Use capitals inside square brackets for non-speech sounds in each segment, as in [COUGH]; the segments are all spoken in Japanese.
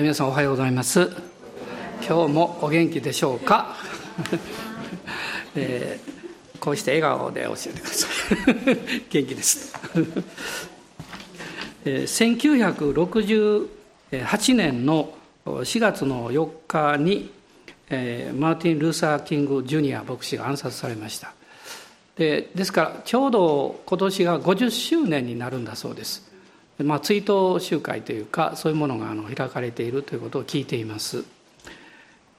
皆さんおはようございます。今日もお元気でしょうか、[LAUGHS] えー、こうして笑顔で教えてください。[LAUGHS] 元気です、[LAUGHS] えー、1968年の4月の4日に、えー、マーティン・ルーサー・キング・ジュニア牧師が暗殺されました。でですからちょうど今年が50周年になるんだそうです。まあ、追悼集会というかそういうものがあの開かれているということを聞いています。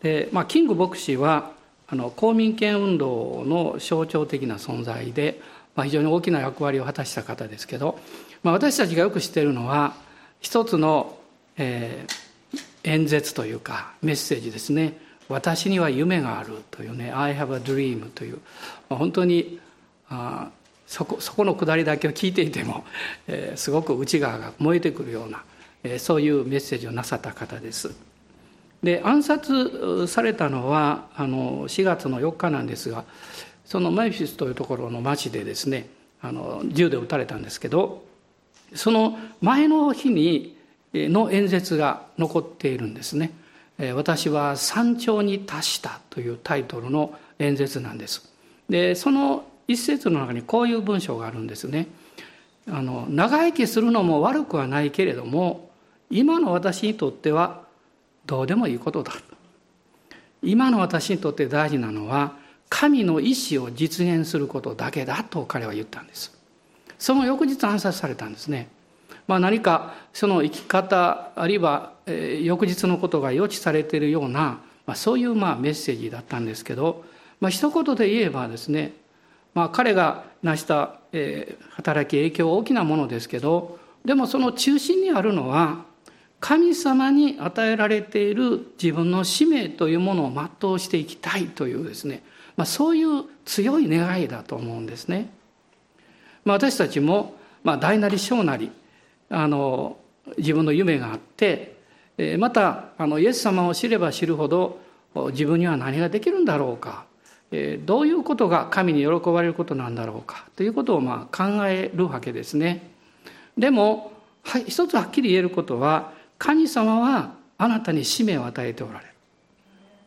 で、まあ、キング牧師はあの公民権運動の象徴的な存在で、まあ、非常に大きな役割を果たした方ですけど、まあ、私たちがよく知っているのは一つの、えー、演説というかメッセージですね「私には夢がある」というね「I have a dream」という、まあ、本当にあそこそこのくだりだけを聞いていても、えー、すごく内側が燃えてくるような、えー、そういうメッセージをなさった方です。で暗殺されたのはあの4月の4日なんですがそのメフィスというところの町でですねあの銃で撃たれたんですけどその前の日にの演説が残っているんですね。私は山頂に達したというタイトルの演説なんです。でその一節の中にこういう文章があるんですね。あの長生きするのも悪くはないけれども今の私にとってはどうでもいいことだ。今の私にとって大事なのは神の意志を実現することだけだと彼は言ったんです。その翌日暗殺されたんですね、まあ、何かその生き方あるいは、えー、翌日のことが予知されているような、まあ、そういうまあメッセージだったんですけど、まあ一言で言えばですねまあ、彼が成した、えー、働き影響は大きなものですけどでもその中心にあるのは神様に与えられている自分の使命というものを全うしていきたいというですね、まあ、そういう強い願いだと思うんですね。まあ、私たちも、まあ、大なり小なりあの自分の夢があってえまたあのイエス様を知れば知るほど自分には何ができるんだろうかどういうことが神に喜ばれることなんだろうか？ということをまあ考えるわけですね。でも、はい、一つはっきり言えることは神様はあなたに使命を与えておられる。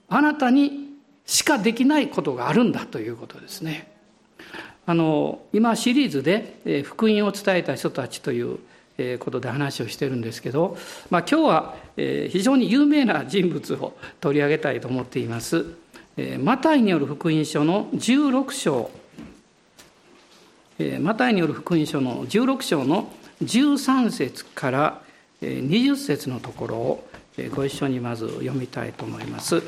あなたにしかできないことがあるんだということですね。あの今シリーズで福音を伝えた人たちということで話をしてるんですけど、まあ、今日は非常に有名な人物を取り上げたいと思っています。マタイによる福音書の16章マタイによる福音書の16章の13節から20節のところをご一緒にまず読みたいと思います。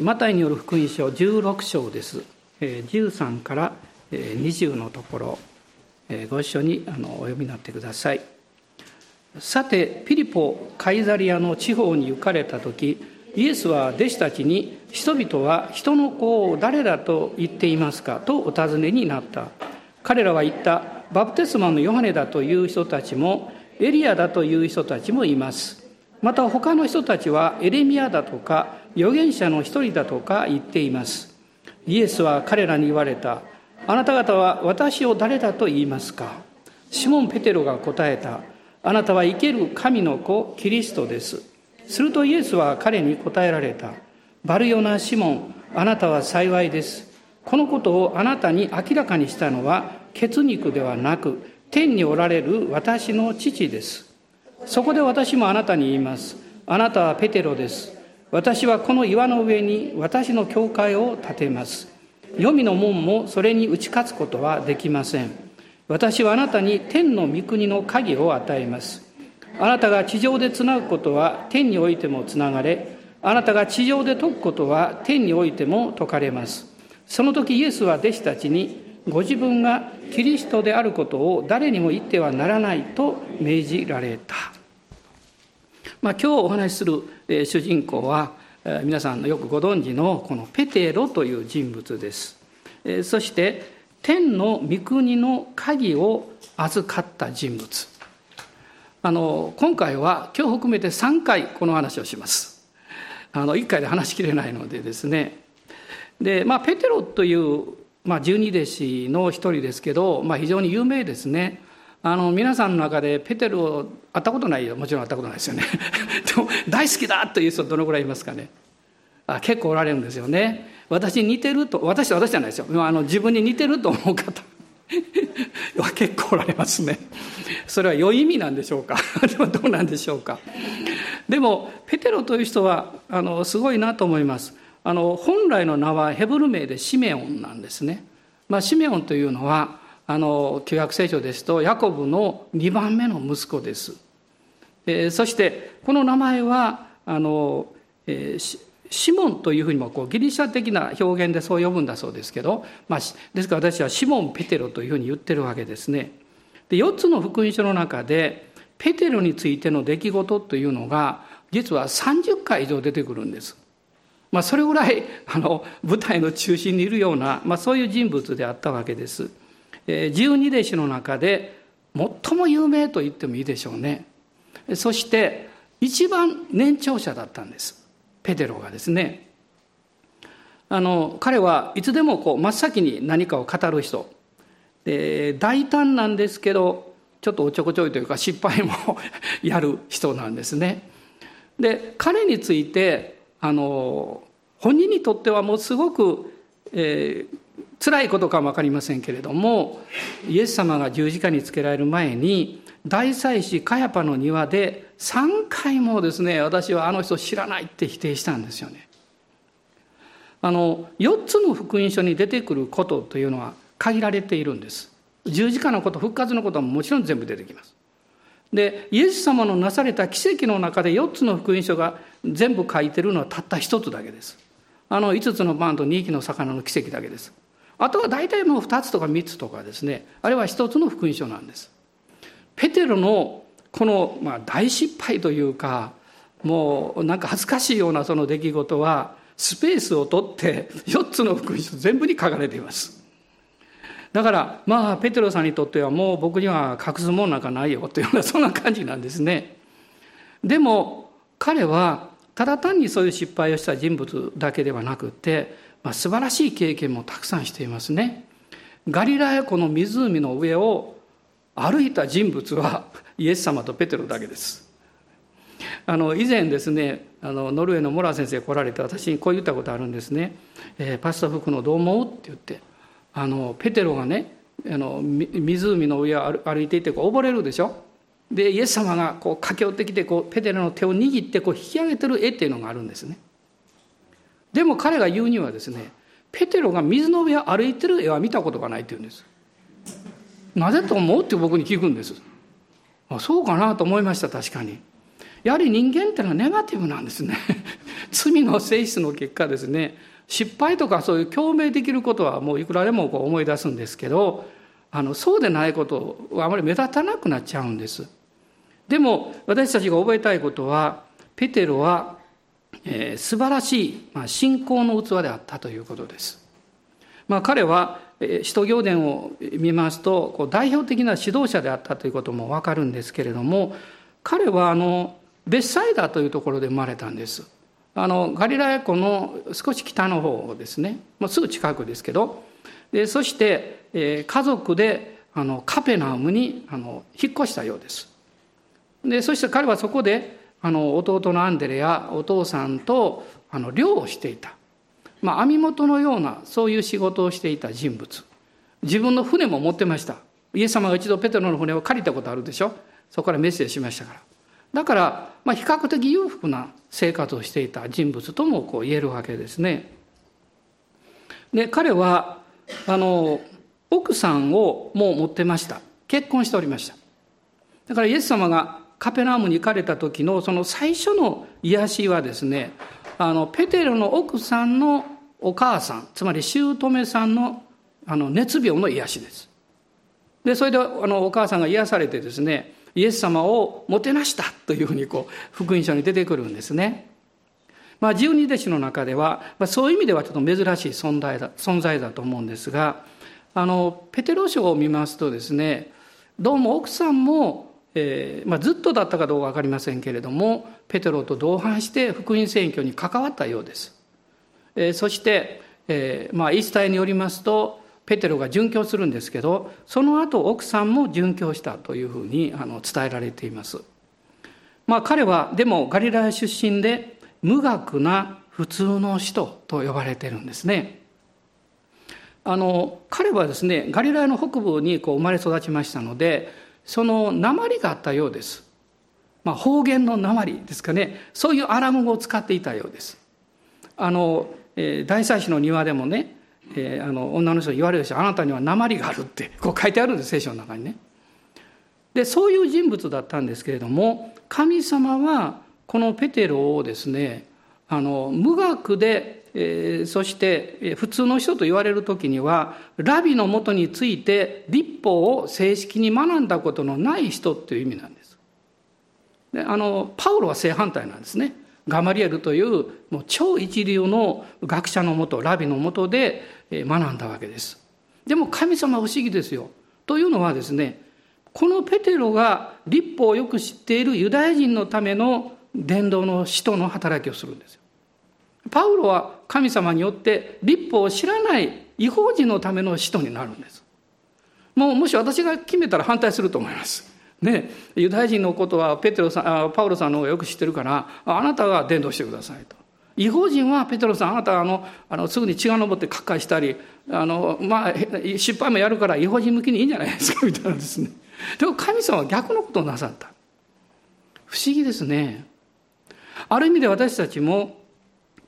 マタイによる福音書16章です。13から20のところご一緒にお読みになってください。さてピリポカイザリアの地方に行かれた時イエスは弟子たちに人々は人の子を誰だと言っていますか？とお尋ねになった。彼らは言った。バプテスマのヨハネだという人たちもエリアだという人たちもいます。また他の人たちはエレミアだとか預言者の一人だとか言っています。イエスは彼らに言われた。あなた方は私を誰だと言いますか？シモン・ペテロが答えた。あなたは生ける神の子キリストです。するとイエスは彼に答えられた。バルヨナ・シモン、あなたは幸いです。このことをあなたに明らかにしたのは血肉ではなく、天におられる私の父です。そこで私もあなたに言います。あなたはペテロです。私はこの岩の上に私の教会を建てます。黄泉の門もそれに打ち勝つことはできません。私はあなたに天の御国の鍵を与えます。あなたが地上でつなぐことは天においてもつながれ、あなたが地上で解くことは天においても解かれます。その時イエスは弟子たちに、ご自分がキリストであることを誰にも言ってはならないと命じられた。まあ、今日お話しする主人公は、皆さんのよくご存知のこのペテロという人物です。そして天の御国の鍵を預かった人物。あの今回は今日含めて3回この話をします。あの1回で話しきれないのでですね。でまあペテロという、まあ、十二弟子の一人ですけど、まあ、非常に有名ですね。あの皆さんの中でペテロ会ったことないよ。もちろん会ったことないですよね。[LAUGHS] でも大好きだという人どのぐらいいますかね。あ結構おられるんですよね。私に似てると私私じゃないですよ。あの自分に似てると思う方。結構おられますね。それは良い意味なんでしょうか？[LAUGHS] どうなんでしょうか？でもペテロという人はあのすごいなと思います。あの本来の名はヘブル名でシメオンなんですね、まあ、シメオンというのはあの旧約聖書ですとヤコブの2番目の息子です、えー、そしてこの名前はあの、えー、シモンというふうにもこうギリシャ的な表現でそう呼ぶんだそうですけど、まあ、ですから私はシモン・ペテロというふうに言ってるわけですね。で4つの福音書の中でペテロについての出来事というのが実は30回以上出てくるんです。まあ、それぐらいあの舞台の中心にいるような、まあ、そういう人物であったわけです。十二弟子の中で最も有名と言ってもいいでしょうねそして一番年長者だったんですペテロがですねあの彼はいつでもこう真っ先に何かを語る人。で大胆なんですけどちょっとおちょこちょいというか失敗も [LAUGHS] やる人なんですね。で彼についてあの本人にとってはもうすごく、えー、辛いことかも分かりませんけれどもイエス様が十字架につけられる前に大祭司カヤパの庭で3回もですね私はあの人知らないって否定したんですよね。あの4つの福音書に出てくることというのは限られているんです。十字架のこと復活のことももちろん全部出てきます。でイエス様のなされた奇跡の中で4つの福音書が全部書いてるのはたった1つだけです。あの5つのパンと2匹の魚の奇跡だけです。あとは大体もう2つとか3つとかですねあれは1つの福音書なんですペテロのこの、まあ、大失敗というかもうなんか恥ずかしいようなその出来事はスペースを取って4つの福音書全部に書かれていますだからまあペテロさんにとってはもう僕には隠すもんなんかないよというようなそんな感じなんですねでも彼はただ単にそういう失敗をした人物だけではなくてまあ、素晴らしい経験もたくさんしていますね。ガリラヤ湖の湖の上を歩いた人物はイエス様とペテロだけです。あの以前ですねあのノルウェーのモラー先生来られて私にこう言ったことあるんですね「えー、パスタ服のどう思う?」って言ってあのペテロがねあの湖の上を歩いていてこう溺れるでしょ？でイエス様がこう駆け寄ってきてこうペテロの手を握ってこう引き上げてる絵っていうのがあるんですね。でも彼が言うにはですねペテロが水の上を歩いてる絵は見たことがないって言うんですなぜと思う？って僕に聞くんですあそうかなと思いました確かに。やはり人間ってのはネガティブなんですね。[LAUGHS] 罪の性質の結果ですね。失敗とかそういう共鳴できることはもういくらでもこう思い出すんですけどあのそうでないことはあまり目立たなくなっちゃうんです。でも私たちが覚えたいことはペテロはえー、素晴らしい、まあ、信仰の器であったということです。まあ、彼は使徒行伝を見ますとこう代表的な指導者であったということも分かるんですけれども彼はあのベッサイダというところで生まれたんです。あのガリラヤ湖の少し北の方ですね、まあ、すぐ近くですけどでそして、えー、家族であのカペナウムにあの引っ越したようです。でそして彼はそこであの弟のアンデレやお父さんとあの漁をしていた、まあ、網元のようなそういう仕事をしていた人物。自分の船も持ってました。イエス様が一度ペテロの船を借りたことあるでしょ。そこからメッセージしましたから。だから、まあ、比較的裕福な生活をしていた人物ともこう言えるわけですね。で彼はあの奥さんをもう持ってました。結婚しておりました。だからイエス様がカペナームに行かれた時のその最初の癒しはですねあのペテロの奥さんのお母さんつまり姑さんのあの熱病の癒しですでそれであのお母さんが癒されてですねイエス様をもてなしたというふうにこう福音書に出てくるんですね。まあ、十二弟子の中では、まあ、そういう意味ではちょっと珍しい存在だ存在だと思うんですがあのペテロ書を見ますとですねどうも奥さんもえーまあ、ずっとだったかどうか分かりませんけれどもペテロと同伴して福音選挙に関わったようです、えー、そして、えーまあ、イスターによりますとペテロが殉教するんですけどその後奥さんも殉教したというふうにあの伝えられています。まあ彼はでもガリラヤ出身で無学な普通の人と呼ばれてるんですね。あの彼はですねガリラヤの北部にこう生まれ育ちましたのでその鉛があったようです。まあ、方言の鉛ですかねそういうアラム語を使っていたようです。あの、えー、大祭司の庭でもねえー、あの女の人に言われるしあなたには鉛があるってこう書いてあるんです聖書の中にね。でそういう人物だったんですけれども神様はこのペテロをですねあの無学で、えー、そして普通の人と言われる時にはラビのもとについて立法を正式に学んだことのない人っていう意味なんです。であのパウロは正反対なんですね。ガマリエルというもう超一流の学者のもとラビのもとで学んだわけです。でも神様不思議ですよ。というのはですねこのペテロが立法をよく知っているユダヤ人のための伝道の使徒の働きをするんですよ。パウロは神様によって立法を知らない違法人のための使徒になるんです。もうもし私が決めたら反対すると思います。ね、ユダヤ人のことはペテロさんパウロさんの方がよく知ってるからあなたが伝道してくださいと。違法人はペテロさんあなたはあのあのすぐに血が上って喝会したりあの、まあ、失敗もやるから違法人向きにいいんじゃないですかみたいなですね。でも神様は逆のことをなさった。不思議ですね。ある意味で私たちも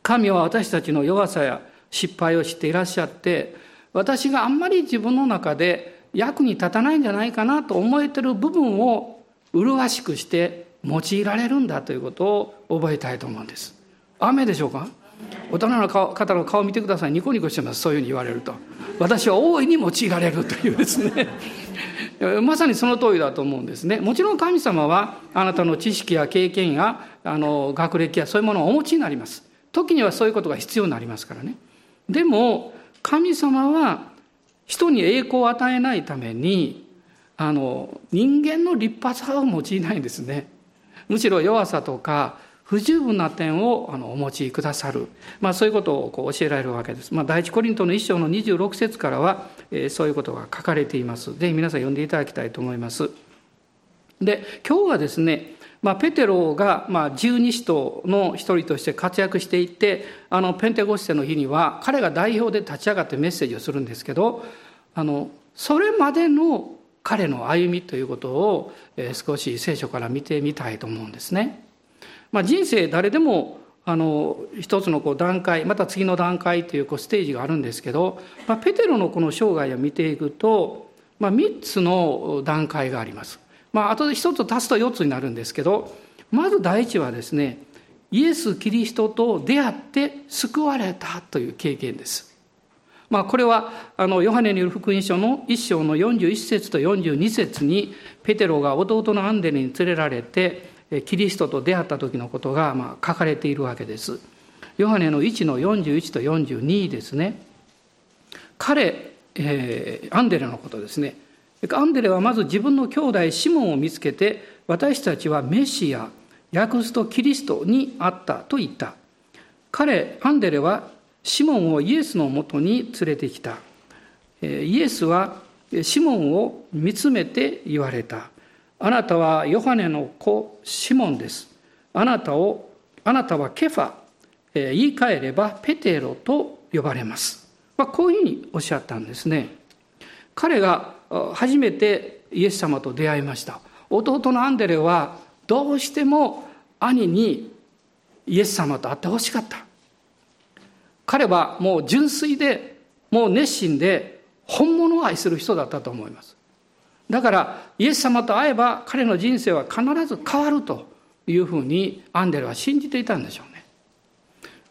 神は私たちの弱さや失敗を知っていらっしゃって私があんまり自分の中で役に立たないんじゃないかなと思えてる部分を麗しくして用いられるんだということを覚えたいと思うんです。雨でしょうか？大人の方の顔を見てください。ニコニコしてます。そういうふうに言われると。私は大いに用いられるというですね。[LAUGHS] まさにその通りだと思うんですね。もちろん神様はあなたの知識や経験やあの学歴やそういうものをお持ちになります。時にはそういうことが必要になりますからねでも神様は人に栄光を与えないためにあの人間の立派さを用いないんですねむしろ弱さとか不十分な点をあのお持ちくださる、まあ、そういうことをこう教えられるわけです。まあ、第一コリントの一章の26節からは、えー、そういうことが書かれています。ぜひ皆さん読んでいただきたいと思います。で今日はですね、まあ、ペテロが、まあ、十二使徒の一人として活躍していてあのペンテゴステの日には彼が代表で立ち上がってメッセージをするんですけどあのそれまでの彼の歩みということを、えー、少し聖書から見てみたいと思うんですね。まあ、人生誰でもあの一つのこう段階また次の段階というこうステージがあるんですけど、まあ、ペテロのこの生涯を見ていくと、まあ、3つの段階があります。まあ後で1つ足すと4つになるんですけどまず第一はですねイエス・キリストと出会って救われたという経験です。まあ、これはあのヨハネによる福音書の1章の41節と42節にペテロが弟のアンデレに連れられてキリストと出会った時のことがまあ書かれているわけです。ヨハネの1の41と42ですね。彼、えー、アンデレのことですね。アンデレはまず自分の兄弟シモンを見つけて私たちはメシア訳すとキリストにあったと言った。彼アンデレはシモンをイエスのもとに連れてきた。イエスはシモンを見つめて言われた。あなたはヨハネの子シモンです。あなたを、あなたはケファ、言い換えればペテロと呼ばれます。まあ、こういうふうにおっしゃったんですね。彼が初めてイエス様と出会いました。弟のアンデレはどうしても兄にイエス様と会ってほしかった。彼はもう純粋で、もう熱心で本物を愛する人だったと思います。だからイエス様と会えば彼の人生は必ず変わるというふうにアンデルは信じていたんでしょうね。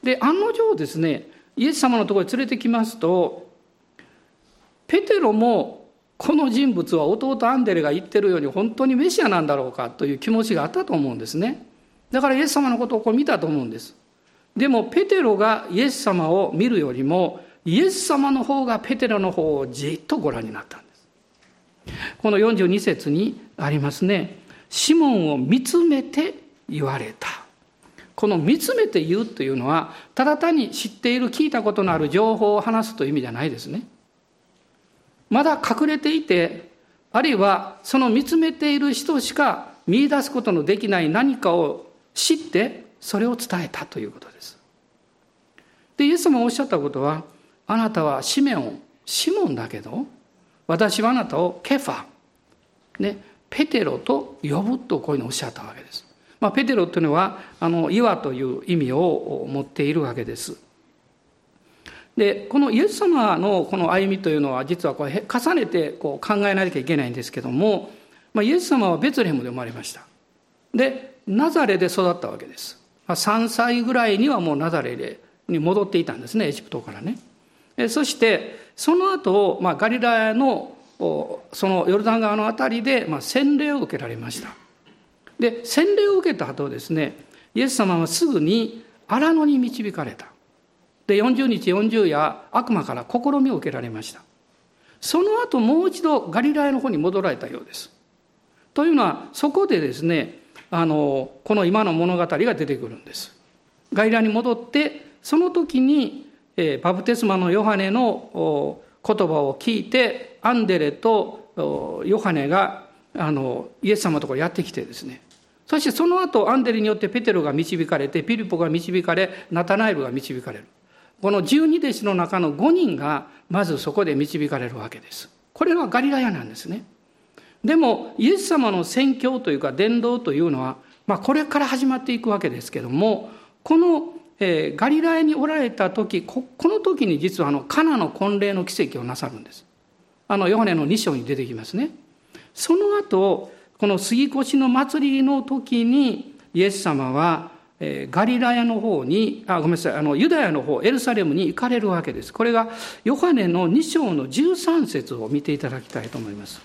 で案の定ですねイエス様のところに連れてきますとペテロもこの人物は弟アンデレが言ってるように本当にメシアなんだろうかという気持ちがあったと思うんですね。だからイエス様のことをこう見たと思うんです。でもペテロがイエス様を見るよりもイエス様の方がペテロの方をじっとご覧になったんですこの42節にありますね。シモンを見つめて言われた。この見つめて言うというのは、ただ単に知っている、聞いたことのある情報を話すという意味じゃないですね。まだ隠れていて、あるいはその見つめている人しか見出すことのできない何かを知ってそれを伝えたということです。で、イエス様おっしゃったことは、あなたはシメオン、シモンだけど、私はあなたをケファ、ね、ペテロと呼ぶとこういうのをおっしゃったわけです。まあ、ペテロというのは、あの、岩という意味を持っているわけです。で、このイエス様のこの歩みというのは、実はこれ重ねてこう考えなきゃいけないんですけども、まあ、イエス様はベツレヘムで生まれました。で、ナザレで育ったわけです。まあ、3歳ぐらいにはもうナザレに戻っていたんですね、エジプトからね。そして、その後、まあ、ガリラヤのそのヨルダン川のあたりで、まあ、洗礼を受けられました。で、洗礼を受けた後ですね、イエス様はすぐに荒野に導かれた。で、40日40夜、悪魔から試みを受けられました。その後、もう一度ガリラヤの方に戻られたようです。というのは、そこでですね、あの、この今の物語が出てくるんです。ガリラに戻って、その時に、えー、バプテスマのヨハネの言葉を聞いて、アンデレとヨハネがあのイエス様のところやってきてですね、そしてその後アンデレによってペテロが導かれて、ピリポが導かれ、ナタナエルが導かれる。この十二弟子の中の5人がまずそこで導かれるわけです。これはガリラヤなんですね。でも、イエス様の宣教というか伝道というのは、まあこれから始まっていくわけですけども、このえー、ガリラヤにおられた時この時に実はあのカナの婚礼の奇跡をなさるんですあのヨハネの2章に出てきますねその後この杉越の祭りの時にイエス様は、え、ガリラヤの方にあごめんなさいあのユダヤの方エルサレムに行かれるわけです。これがヨハネの2章の13節を見ていただきたいと思います、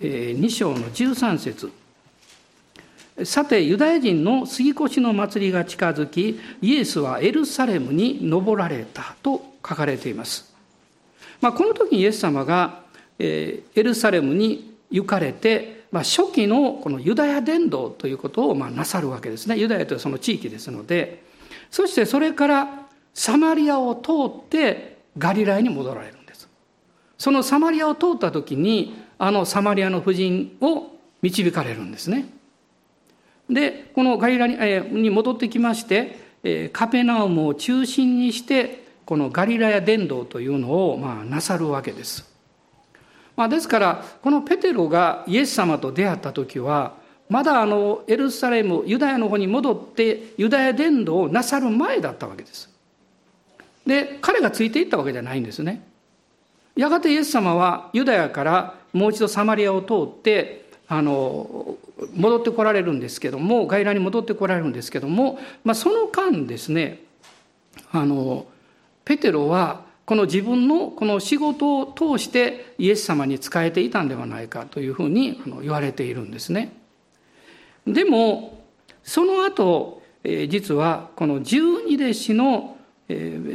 えー、2章の13節。さてユダヤ人の杉越の祭りが近づきイエスはエルサレムに登られたと書かれています、まあ、この時にイエス様がえエルサレムに行かれて、まあ、初期のこのユダヤ伝道ということをまあなさるわけですね。ユダヤというその地域ですので。そしてそれからサマリアを通ってガリラヤに戻られるんです。そのサマリアを通った時にあのサマリアの婦人を導かれるんですね。でこのガリラに戻ってきましてカペナウムを中心にしてこのガリラヤ伝道というのをまあなさるわけです。まあ、ですからこのペテロがイエス様と出会った時はまだあのエルサレムユダヤの方に戻ってユダヤ伝道をなさる前だったわけです。で彼がついていったわけじゃないんですね。やがてイエス様はユダヤからもう一度サマリアを通ってあの戻ってこられるんですけども外来に戻ってこられるんですけども、まあ、その間ですねあのペテロはこの自分のこの仕事を通してイエス様に仕えていたんではないかというふうに言われているんですね。でもその後実はこの十二弟子の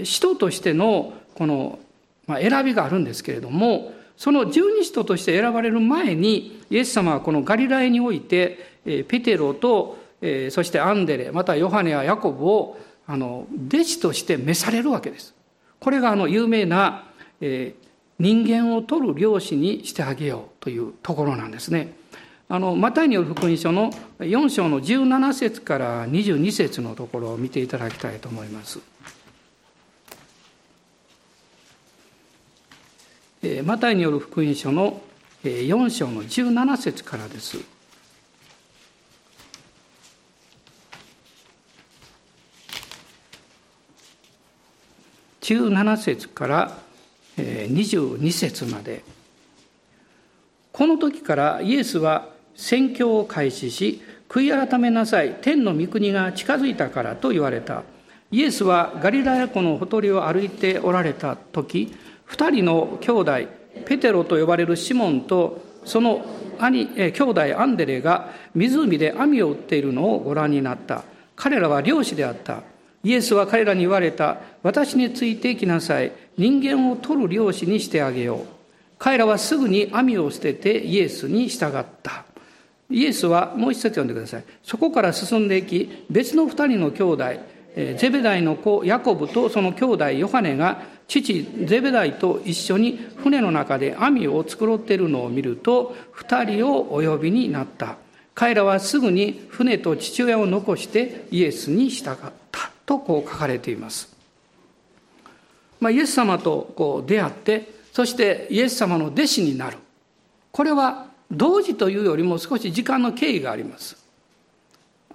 使徒としてのこの選びがあるんですけれどもその十二使徒として選ばれる前に、イエス様はこのガリラヤにおいて、ペテロと、そしてアンデレ、またヨハネやヤコブを、あの、弟子として召されるわけです。これがあの、有名な、え人間を取る漁師にしてあげようというところなんですね。あの、マタイによる福音書の4章の17節から22節のところを見ていただきたいと思います。マタイによる福音書の4章の17節からです。17節から22節まで。この時からイエスは宣教を開始し悔い改めなさい天の御国が近づいたからと言われた。イエスはガリラヤ湖のほとりを歩いておられた時二人の兄弟ペテロと呼ばれるシモンとその兄兄弟アンデレが湖で網を打っているのをご覧になった。彼らは漁師であった。イエスは彼らに言われた私についてきなさい。人間を取る漁師にしてあげよう。彼らはすぐに網を捨ててイエスに従った。イエスはもう一節読んでください。そこから進んでいき別の二人の兄弟ゼベダイの子ヤコブとその兄弟ヨハネが父ゼベダイと一緒に船の中で網を繕っているのを見ると二人をお呼びになった。彼らはすぐに船と父親を残してイエスに従った。とこう書かれています、まあ、イエス様とこう出会ってそしてイエス様の弟子になる。これは同時というよりも少し時間の経緯があります。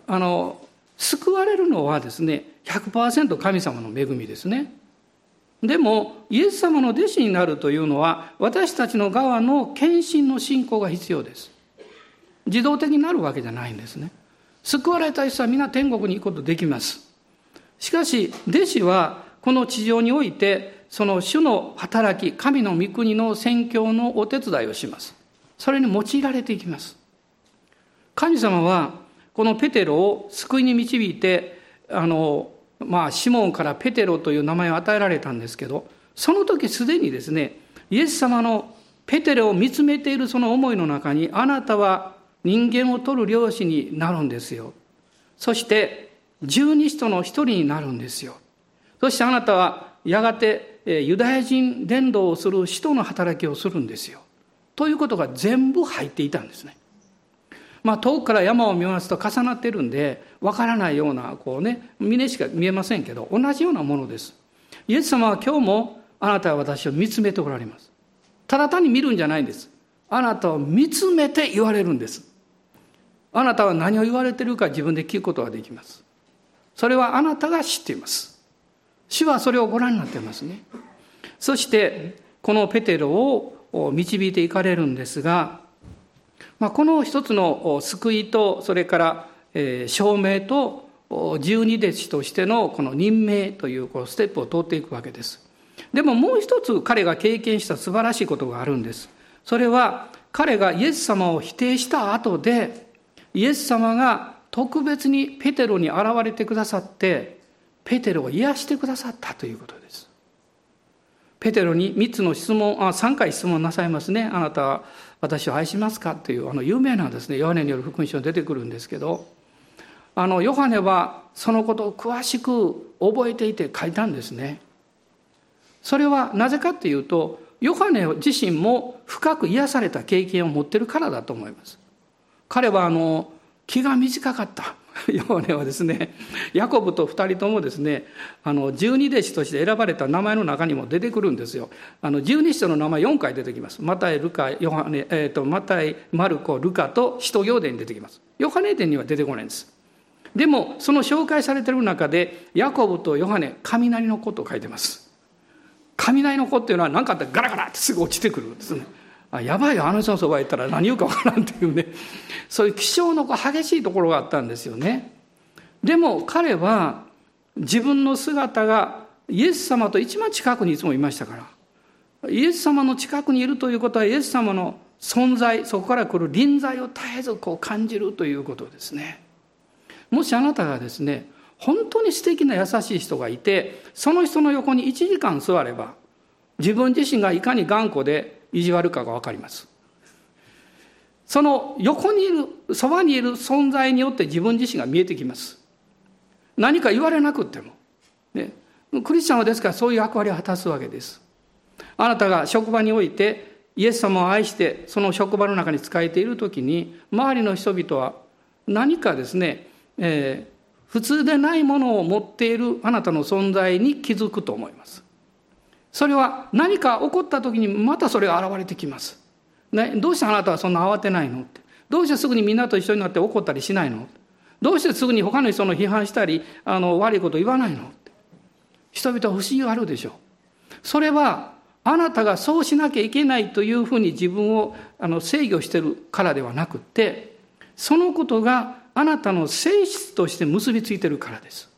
あの救われるのはですね100%神様の恵みですね。でもイエス様の弟子になるというのは私たちの側の献身の信仰が必要です。自動的になるわけじゃないんですね。救われた人は皆天国に行くことできます。しかし弟子はこの地上においてその主の働き神の御国の宣教のお手伝いをしますそれに用いられていきます神様はこのペテロを救いに導いてあのまあ、シモンからペテロという名前を与えられたんですけど、その時すでにですね、イエス様のペテロを見つめているその思いの中に、あなたは人間を取る漁師になるんですよ。そして、十二使徒の一人になるんですよ。そしてあなたはやがてユダヤ人伝道をする使徒の働きをするんですよ。ということが全部入っていたんですね。まあ、遠くから山を見ますと重なってるんでわからないようなこうね峰しか見えませんけど同じようなものですイエス様は今日もあなたは私を見つめておられますただ単に見るんじゃないんですあなたを見つめて言われるんですあなたは何を言われてるか自分で聞くことができますそれはあなたが知っています主はそれをご覧になってますねそしてこのペテロを導いていかれるんですがまあ、この一つの救いとそれから証明と十二弟子としてのこの任命というこうステップを通っていくわけです。でももう一つ彼が経験した素晴らしいことがあるんです。それは彼がイエス様を否定した後でイエス様が特別にペテロに現れてくださってペテロを癒してくださったということです。ペテロに3つの質問、あ3回質問なさいますね。あなたは私を愛しますか？というあの有名なですねヨハネによる福音書に出てくるんですけどあのヨハネはそのことを詳しく覚えていて書いたんですね。それはなぜかっていうとヨハネ自身も深く癒された経験を持ってるからだと思います。彼はあの気が短かった。[LAUGHS] ヨハネはですね、ヤコブと二人ともですね、あの、十二弟子として選ばれた名前の中にも出てくるんですよ。あの、十二使徒の名前4回出てきます。マタイ、ルカ、ヨハネ、えっ、ー、と、マタイ、マルコ、ルカと使徒行伝に出てきます。ヨハネ伝には出てこないんです。でも、その紹介されてる中で、ヤコブとヨハネ、雷の子と書いてます。雷の子っていうのは何かあったらガラガラってすぐ落ちてくるんですね。あやばいよあの人のそば行ったら何言うかわからんっていうねそういう気象の激しいところがあったんですよね。でも彼は自分の姿がイエス様と一番近くにいつもいましたから。イエス様の近くにいるということはイエス様の存在そこから来る臨在を絶えずこう感じるということですね。もしあなたがですね本当に素敵な優しい人がいてその人の横に1時間座れば自分自身がいかに頑固で意地悪かが分かります。その横にいる、そばにいる存在によって自分自身が見えてきます。何か言われなくても。ね、クリスチャンはですからそういう役割を果たすわけです。あなたが職場においてイエス様を愛してその職場の中に仕えている時に周りの人々は何かですね、えー、普通でないものを持っているあなたの存在に気づくと思います。それは何か起こった時にまたそれが現れてきます。どうしてあなたはそんな慌てないの？って。どうしてすぐにみんなと一緒になって怒ったりしないの？どうしてすぐに他の人の批判したり、あの、悪いこと言わないの？って人々は不思議があるでしょう。それは、あなたがそうしなきゃいけないというふうに自分をあの制御してるからではなくて、そのことがあなたの性質として結びついてるからです。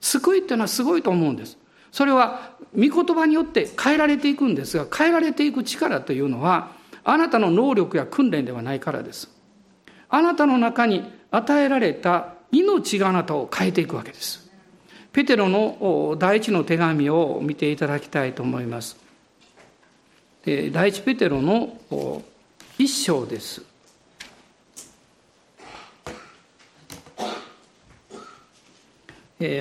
救いっていうのはすごいと思うんです。それは御言葉によって変えられていくんですが変えられていく力というのはあなたの能力や訓練ではないからです。あなたの中に与えられた命があなたを変えていくわけです。ペテロの第一の手紙を見ていただきたいと思います。第一ペテロの一章です。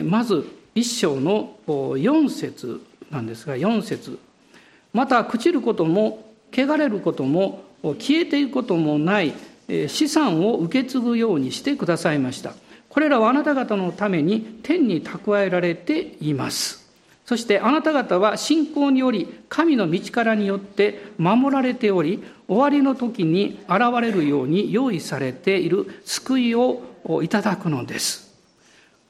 まず一章の4節なんですが4節。また朽ちることも汚れることも消えていくこともない資産を受け継ぐようにしてくださいました。これらはあなた方のために天に蓄えられています。そしてあなた方は信仰により神の道からによって守られており終わりの時に現れるように用意されている救いをいただくのです。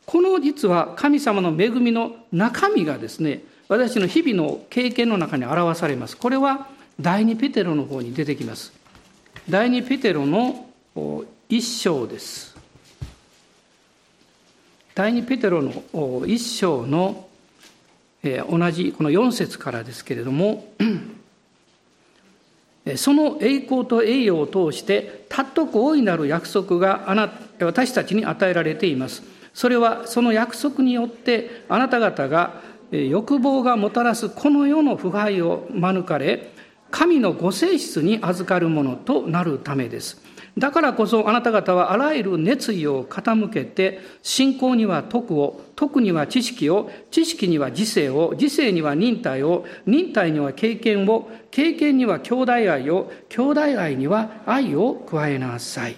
この実は神様の恵みの中身がですね私の日々の経験の中に表されます。これは第二ペテロの方に出てきます。第二ペテロの一章です。第二ペテロの一章の同じこの4節からですけれどもその栄光と栄誉を通して尊く大いなる約束があな私たちに与えられています。それはその約束によってあなた方が欲望がもたらすこの世の腐敗を免れ神のご性質に預かるものとなるためです。だからこそあなた方はあらゆる熱意を傾けて信仰には徳を徳には知識を知識には自制を自制には忍耐を忍耐には経験を経験には兄弟愛を兄弟愛には愛を加えなさい。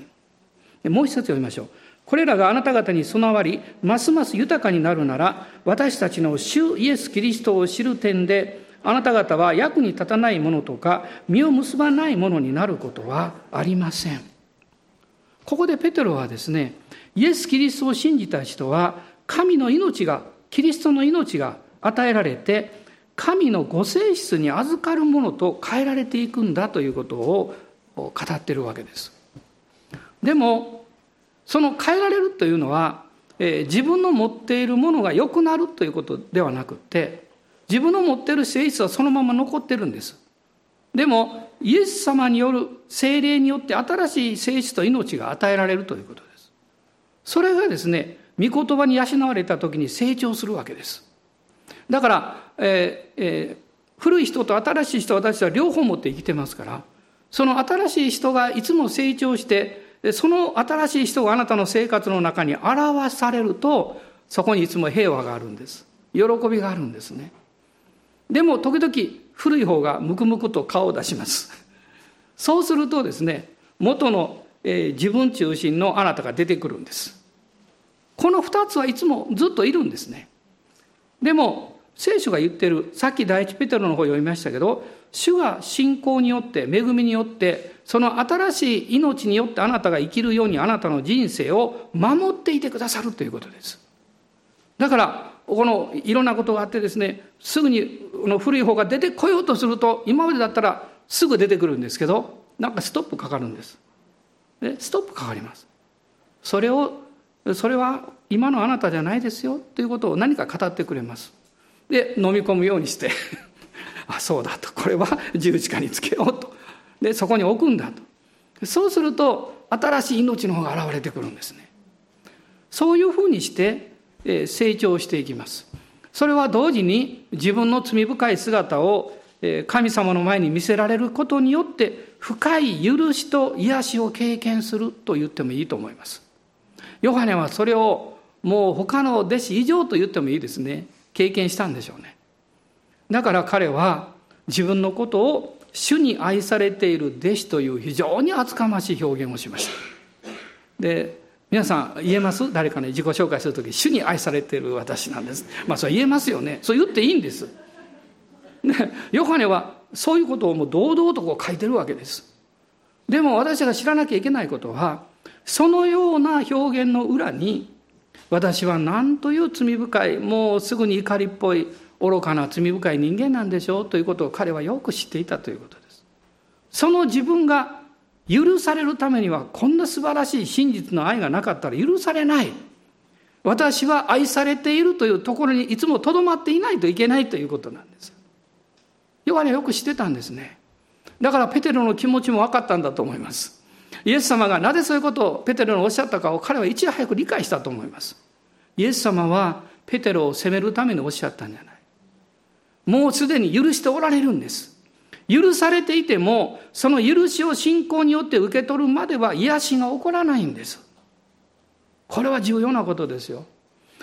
もう一冊読みましょう。これらがあなた方に備わりますます豊かになるなら私たちの主イエス・キリストを知る点であなた方は役に立たないものとか実を結ばないものになることはありません。ここでペテロはですねイエス・キリストを信じた人は神の命がキリストの命が与えられて神のご性質に預かるものと変えられていくんだということを語ってるわけです。でもその変えられるというのは、えー、自分の持っているものが良くなるということではなくて自分の持ってる性質はそのまま残ってるんですでもイエス様による精霊によって新しい性質と命が与えられるということです。それがですね、御言葉に養われた時に成長するわけです。だから、えーえー、古い人と新しい人私は両方持って生きてますからその新しい人がいつも成長してその新しい人があなたの生活の中に表されるとそこにいつも平和があるんです喜びがあるんですねでも時々古い方がムクムクと顔を出します。[LAUGHS] そうするとですね、元の、えー、自分中心のあなたが出てくるんです。この二つはいつもずっといるんですね。でも、聖書が言ってる、さっき第一ペテロの方読みましたけど、主が信仰によって、恵みによって、その新しい命によってあなたが生きるようにあなたの人生を守っていてくださるということです。だから、このいろんなことがあってですね、すぐにの古い方が出てこようとすると、今までだったらすぐ出てくるんですけど、なんかストップかかるんです。でストップかかります。それを、それは今のあなたじゃないですよということを何か語ってくれます。で、飲み込むようにして [LAUGHS] あ、そうだと、これは十字架につけようと。で、そこに置くんだと。そうすると、新しい命の方が現れてくるんですね。そういうふうにして、成長していきます。それは同時に自分の罪深い姿を神様の前に見せられることによって深い許しと癒しを経験すると言ってもいいと思います。ヨハネはそれをもう他の弟子以上と言ってもいいですね。経験したんでしょうね。だから彼は自分のことを主に愛されている弟子という非常に厚かましい表現をしました。で、皆さん言えます？誰かに自己紹介するとき、主に愛されている私なんです。まあ、それ言えますよね。そう言っていいんです。ね、ヨハネはそういうことをもう堂々とこう書いてるわけです。でも私が知らなきゃいけないことは、そのような表現の裏に、私は何という罪深い、もうすぐに怒りっぽい、愚かな罪深い人間なんでしょうということを彼はよく知っていたということです。その自分が許されるためにはこんな素晴らしい真実の愛がなかったら許されない。私は愛されているというところにいつもとどまっていないといけないということなんです。ヨハネよく知ってたんですね。だからペテロの気持ちも分かったんだと思います。イエス様がなぜそういうことをペテロにおっしゃったかを彼はいち早く理解したと思います。イエス様はペテロを責めるためにおっしゃったんじゃない。もうすでに許しておられるんです。許されていても、その許しを信仰によって受け取るまでは癒しが起こらないんです。これは重要なことですよ。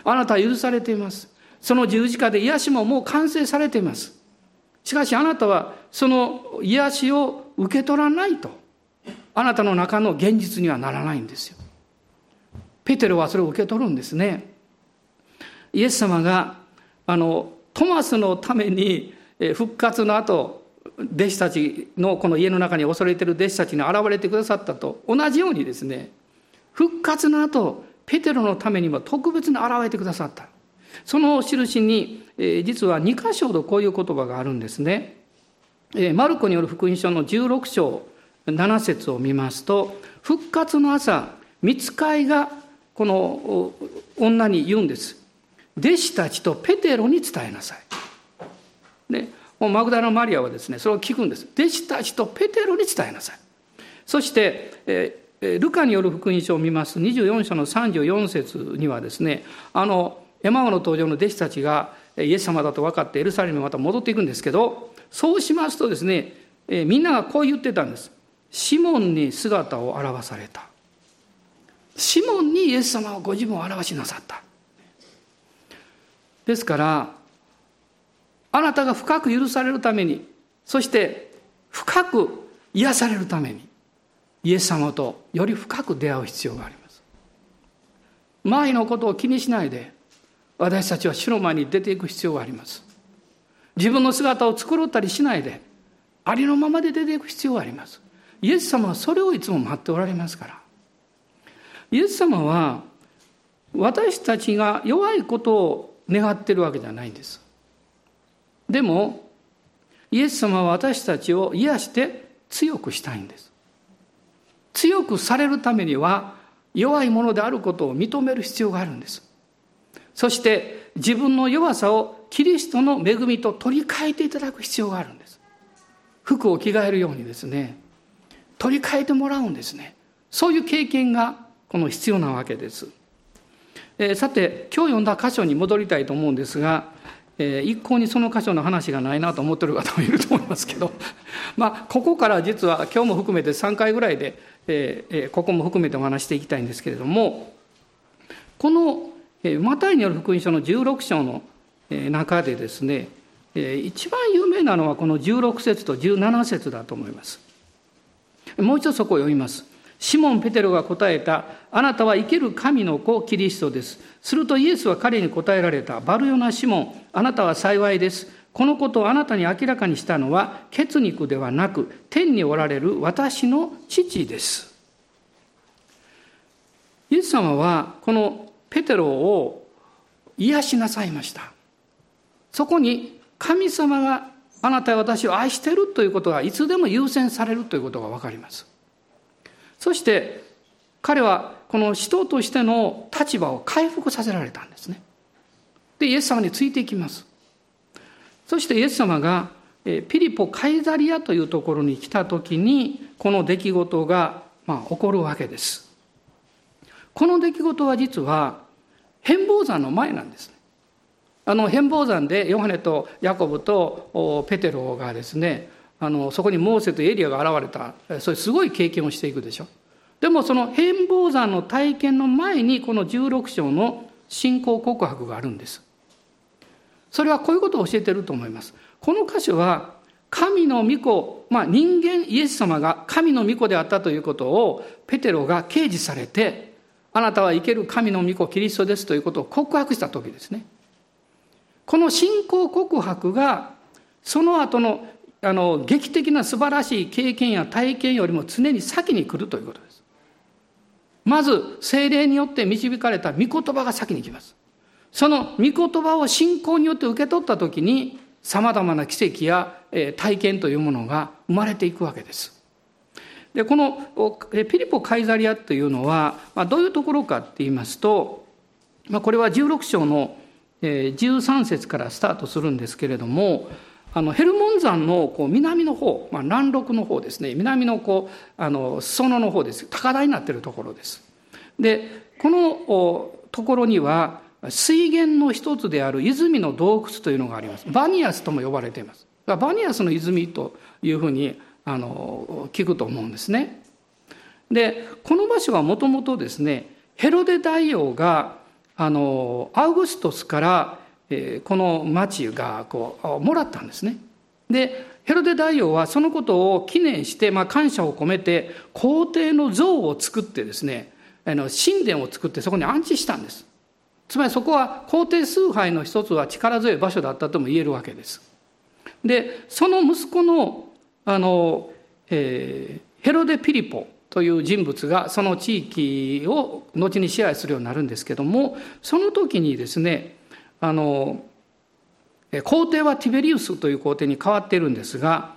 あなたは許されています。その十字架で癒しももう完成されています。しかしあなたはその癒しを受け取らないと、あなたの中の現実にはならないんですよ。ペテロはそれを受け取るんですね。イエス様が、あの、トマスのために復活の後、弟子たちのこの家の中に恐れている弟子たちに現れてくださったと同じようにですね復活の後ペテロのためにも特別に現れてくださった。その印に、えー、実は2箇所ほどこういう言葉があるんですね、えー、マルコによる福音書の16章7節を見ますと復活の朝見つかいがこの女に言うんです。弟子たちとペテロに伝えなさい。でもうマグダラマリアはですねそれを聞くんです。弟子たちとペテロに伝えなさい。そして、えー、ルカによる福音書を見ます。24章の34節にはですねあのエマオの登場の弟子たちがイエス様だと分かってエルサレムにまた戻っていくんですけどそうしますとですね、えー、みんながこう言ってたんです。シモンに姿を現された。シモンにイエス様はご自分を表しなさった。ですからあなたが深く許されるために、そして深く癒されるために、イエス様とより深く出会う必要があります。周りのことを気にしないで、私たちは主の前に出ていく必要があります。自分の姿を作ろったりしないで、ありのままで出ていく必要があります。イエス様はそれをいつも待っておられますから。イエス様は私たちが弱いことを願ってるわけじゃないんです。でもイエス様は私たちを癒して強くしたいんです。強くされるためには弱いものであることを認める必要があるんです。そして自分の弱さをキリストの恵みと取り替えていただく必要があるんです。服を着替えるようにですね取り替えてもらうんですね。そういう経験がこの必要なわけです、えー、さて今日読んだ箇所に戻りたいと思うんですがえー、一向にその箇所の話がないなと思ってる方もいると思いますけど、[LAUGHS] まあ、ここから実は今日も含めて3回ぐらいで、えー、ここも含めてお話していきたいんですけれどもこの、えー、マタイによる福音書の16章の中でですね、えー、一番有名なのはこの16節と17節だと思います。もう一度そこを読みます。シモン・ペテロが答えた、あなたは生ける神の子、キリストです。するとイエスは彼に答えられた、バルヨナ・シモン、あなたは幸いです。このことをあなたに明らかにしたのは、血肉ではなく、天におられる私の父です。イエス様は、このペテロを癒しなさいました。そこに、神様があなたは私を愛しているということがいつでも優先されるということがわかります。そして彼はこの使徒としての立場を回復させられたんですね。で、イエス様についていきます。そしてイエス様がピリポ・カイザリアというところに来た時にこの出来事がま起こるわけです。この出来事は実は変貌山の前なんですね。あの変貌山でヨハネとヤコブとペテロがですねあのそこにモーセとエリアが現れた。そういうすごい経験をしていくでしょ。でもその変貌山の体験の前にこの16章の信仰告白があるんです。それはこういうことを教えてると思います。この箇所は神の御子、まあ、人間イエス様が神の御子であったということをペテロが掲示されてあなたは生ける神の御子キリストですということを告白した時ですね。この信仰告白がその後のあの劇的な素晴らしい経験や体験よりも常に先に来るということです。まず精霊によって導かれた御言葉が先に来ます。その御言葉を信仰によって受け取った時に様々な奇跡や体験というものが生まれていくわけです。でこのピリポ・カイザリアというのは、ま、どういうところかって言いますと、ま、これは16章の13節からスタートするんですけれどもあのヘルモン山のこう南の方、まあ、南麓の方ですね南のこうあの裾野の方です高台になっているところです。でこのところには水源の一つである泉の洞窟というのがあります。バニアスとも呼ばれています。バニアスの泉というふうにあの聞くと思うんですね。でこの場所はもともとですねヘロデ大王があのアウグストスから、えー、この町がこうもらったんですね。でヘロデ大王はそのことを記念して、まあ、感謝を込めて皇帝の像を作ってですねあの神殿を作ってそこに安置したんですつまりそこは皇帝崇拝の一つは力強い場所だったとも言えるわけですでその息子のあの、えー、ヘロデ・ピリポという人物がその地域を後に支配するようになるんですけどもその時にですねあの皇帝はティベリウスという皇帝に変わっているんですが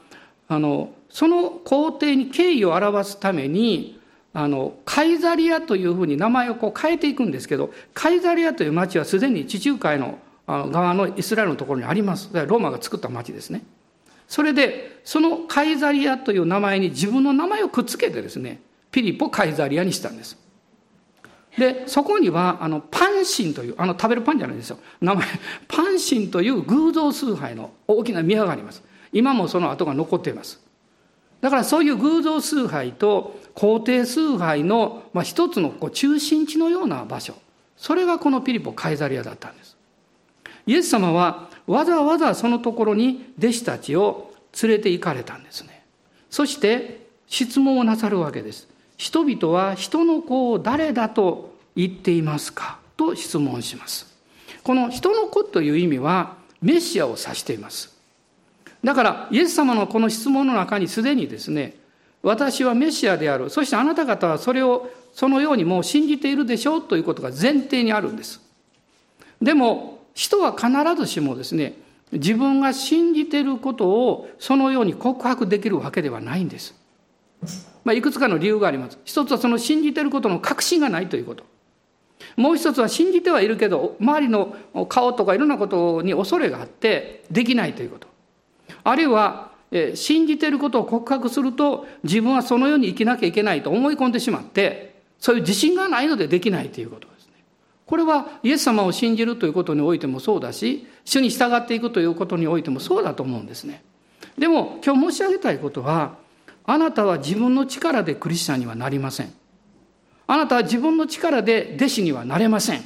あのその皇帝に敬意を表すためにあのカイザリアというふうに名前をこう変えていくんですけどカイザリアという町はすでに地中海の側のイスラエルのところにあります。ローマが作った町ですね。それでそのカイザリアという名前に自分の名前をくっつけてですねピリポ・カイザリアにしたんです。でそこにはあのパンシンというあの食べるパンじゃないですよ。名前 [LAUGHS] パンシンという偶像崇拝の大きな宮があります。今もその跡が残っています。だからそういう偶像崇拝と皇帝崇拝の、まあ、一つのこう中心地のような場所。それがこのピリポ・カイザリアだったんです。イエス様はわざわざそのところに弟子たちを連れて行かれたんですね。そして質問をなさるわけです。人々は人の子を誰だと言っていますか？と質問します。この人の子という意味はメシアを指しています。だからイエス様のこの質問の中にすでにですね、私はメシアである。そしてあなた方はそれをそのようにもう信じているでしょうということが前提にあるんです。でも人は必ずしもですね、自分が信じていることをそのように告白できるわけではないんです。まあ、いくつかの理由があります。一つはその信じていることの確信がないということ。もう一つは信じてはいるけど、周りの顔とかいろんなことに恐れがあってできないということ。あるいは、信じていることを告白すると自分はそのように生きなきゃいけないと思い込んでしまって、そういう自信がないのでできないということですね。これはイエス様を信じるということにおいてもそうだし、主に従っていくということにおいてもそうだと思うんですね。でも今日申し上げたいことは、あなたは自分の力でクリスチャンにはなりません。あなたは自分の力で弟子にはなれません。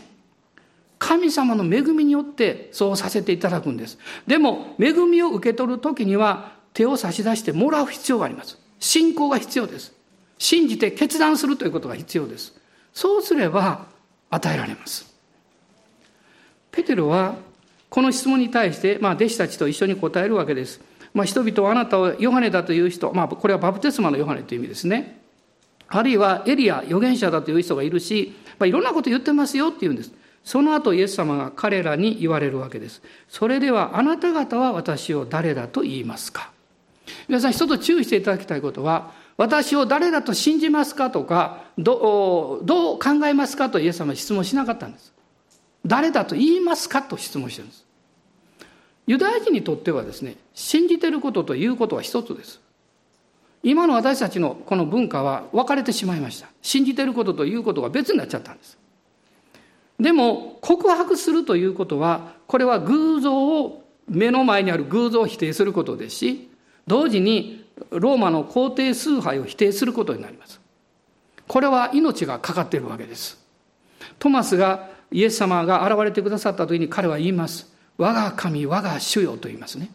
神様の恵みによってそうさせていただくんです。でも、恵みを受け取るときには手を差し出してもらう必要があります。信仰が必要です。信じて決断するということが必要です。そうすれば与えられます。ペテロはこの質問に対して、まあ、弟子たちと一緒に答えるわけです。まあ、人々はあなたをヨハネだという人、まあ、これはバプテスマのヨハネという意味ですね。あるいはエリア、預言者だという人がいるし、まあ、いろんなこと言ってますよって言うんです。その後イエス様が彼らに言われるわけです。それではあなた方は私を誰だと言いますか皆さん一つ注意していただきたいことは、私を誰だと信じますかとか、どどう考えますかとイエス様は質問しなかったんです。誰だと言いますかと質問してるんです。ユダヤ人にとってはですね、信じてることということは一つです。今の私たちのこの文化は分かれてしまいました。信じてることということが別になっちゃったんです。でも、告白するということは、これは偶像を、目の前にある偶像を否定することですし、同時にローマの皇帝崇拝を否定することになります。これは命がかかっているわけです。トマスがイエス様が現れてくださった時に彼は言います。我が神、我が主よと言いますね。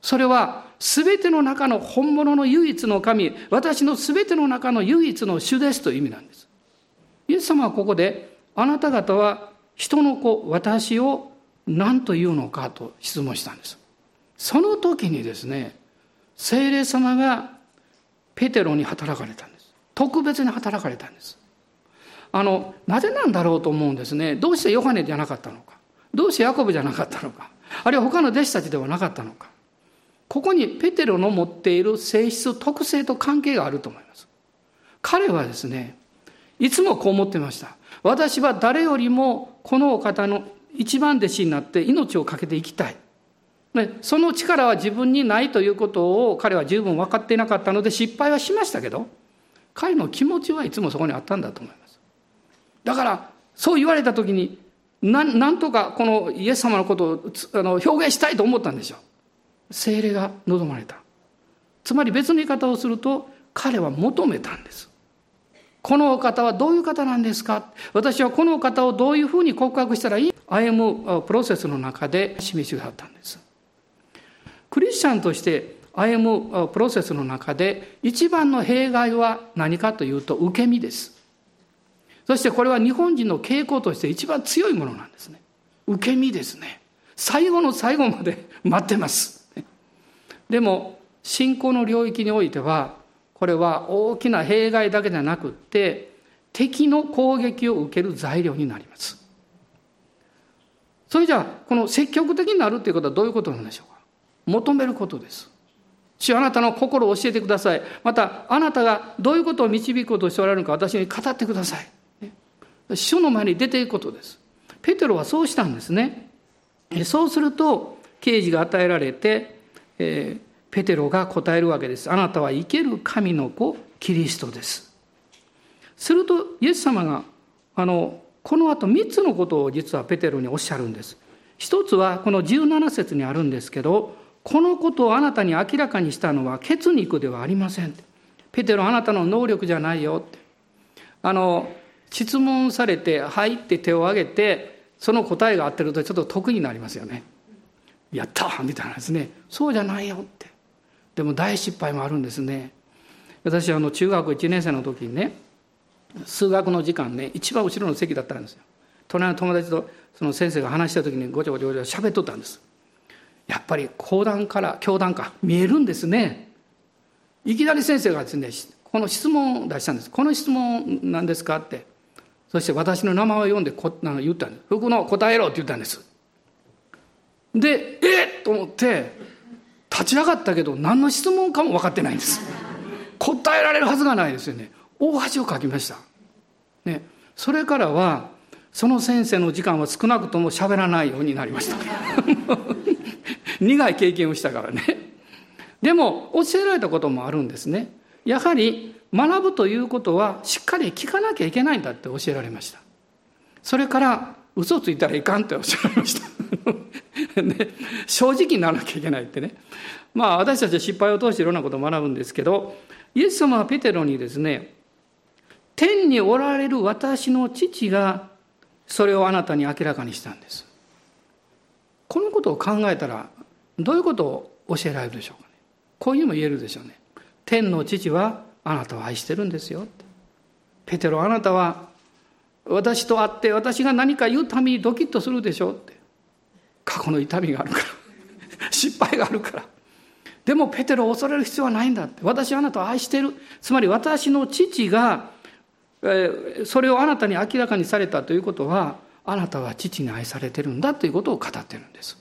それは全ての中の本物の唯一の神、私の全ての中の唯一の主ですという意味なんです。イエス様はここで、あなた方は人の子、私を何と言うのかと質問したんです。その時にですね、聖霊様がペテロに働かれたんです。特別に働かれたんです。あの、なぜなんだろうと思うんですね。どうしてヨハネじゃなかったのか。どうしてヤコブじゃなかったのか。あるいは他の弟子たちではなかったのか。ここにペテロの持っている性質特性と関係があると思います。彼はですねいつもこう思ってました。私は誰よりもこのお方の一番弟子になって命を懸けていきたい。その力は自分にないということを彼は十分分かっていなかったので失敗はしましたけど彼の気持ちはいつもそこにあったんだと思います。だからそう言われた時になんなんとかこのイエス様のことをあの表現したいと思ったんでしょう。精霊が望まれた。つまり別の言い方をすると彼は求めたんです。このお方はどういう方なんですか？私はこのお方をどういうふうに告白したらいい？歩むプロセスの中で示しがあったんです。クリスチャンとして歩むプロセスの中で一番の弊害は何かというと受け身です。そしてこれは日本人の傾向として一番強いものなんですね。受け身ですね。最後の最後まで [LAUGHS] 待ってます。でも信仰の領域においてはこれは大きな弊害だけじゃなくって敵の攻撃を受ける材料になります。それじゃあこの積極的になるということはどういうことなんでしょうか求めることです。主あなたの心を教えてください。またあなたがどういうことを導くことをしておられるのか私に語ってください。主の前に出ていくことです。ペテロはそうしたんですね。そうすると刑事が与えられて、えー、ペテロが答えるわけです。あなたは生ける神の子キリストです。するとイエス様があのこの後3つのことを実はペテロにおっしゃるんです。一つはこの17節にあるんですけどこのことをあなたに明らかにしたのは血肉ではありません。ペテロあなたの能力じゃないよ。あの質問されて「はい」って手を挙げてその答えが合ってるとちょっと得になりますよね。やったみたいなですね。そうじゃないよって。でも大失敗もあるんですね。私あの中学1年生の時にね数学の時間ね一番後ろの席だったんですよ。隣の友達とその先生が話した時にごちゃごちゃごちゃ喋っとったんです。やっぱり講談から教団か見えるんですね。いきなり先生がですねこの質問を出したんです。この質問何ですかって。そして私の名前を読んでこ言ったんです。福の答えろって言ったんです。で、えっ？と思って、立ち上がったけど何の質問かも分かってないんです。答えられるはずがないですよね。大恥をかきました。ね。それからは、その先生の時間は少なくとも喋らないようになりました。[LAUGHS] 苦い経験をしたからね。でも、教えられたこともあるんですね。やはり学ぶということはしっかり聞かなきゃいけないんだって教えられました。それから嘘ついたらいかんっておっしゃられました。[LAUGHS] ね、正直にならなきゃいけないってね。まあ私たちは失敗を通していろんなことを学ぶんですけど、イエス様はペテロにですね、天におられる私の父がそれをあなたに明らかにしたんです。このことを考えたらどういうことを教えられるでしょうかね。こういうのも言えるでしょうね。天の父はあなたを愛してるんですよ。ペテロ、あなたは私と会って私が何か言うためにドキッとするでしょうって。過去の痛みがあるから。[LAUGHS] 失敗があるから。でもペテロを恐れる必要はないんだって。私はあなたを愛してる。つまり私の父が、えー、それをあなたに明らかにされたということは、あなたは父に愛されてるんだということを語ってるんです。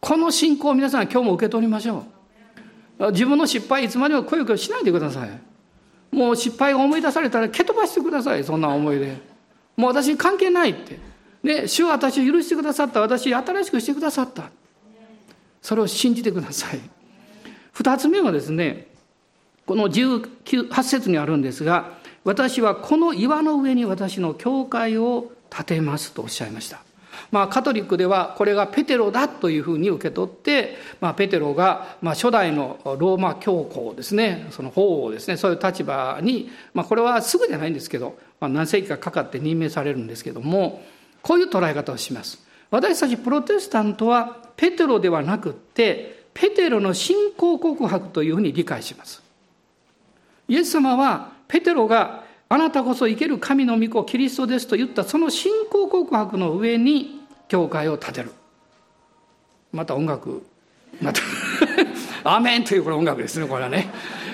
この信仰を皆さん今日も受け取りましょう。自分の失敗いつまでも声をしないでください。もう失敗を思い出されたら蹴飛ばしてくださいそんな思いでもう私に関係ないって。ね主は私を許してくださった。私新しくしてくださった。それを信じてください。二つ目はですねこの18節にあるんですが私はこの岩の上に私の教会を建てますとおっしゃいました。まあ、カトリックではこれがペテロだというふうに受け取って、まあ、ペテロが、まあ、初代のローマ教皇ですね。その法王ですね。そういう立場に、まあ、これはすぐじゃないんですけど、まあ、何世紀かかかって任命されるんですけどもこういう捉え方をします。私たちプロテスタントはペテロではなくってペテロの信仰告白というふうに理解します。イエス様はペテロがあなたこそ生ける神の御子キリストですと言ったその信仰告白の上に教会を建てる。また音楽また [LAUGHS] アーメンというこれ音楽ですねこれはね。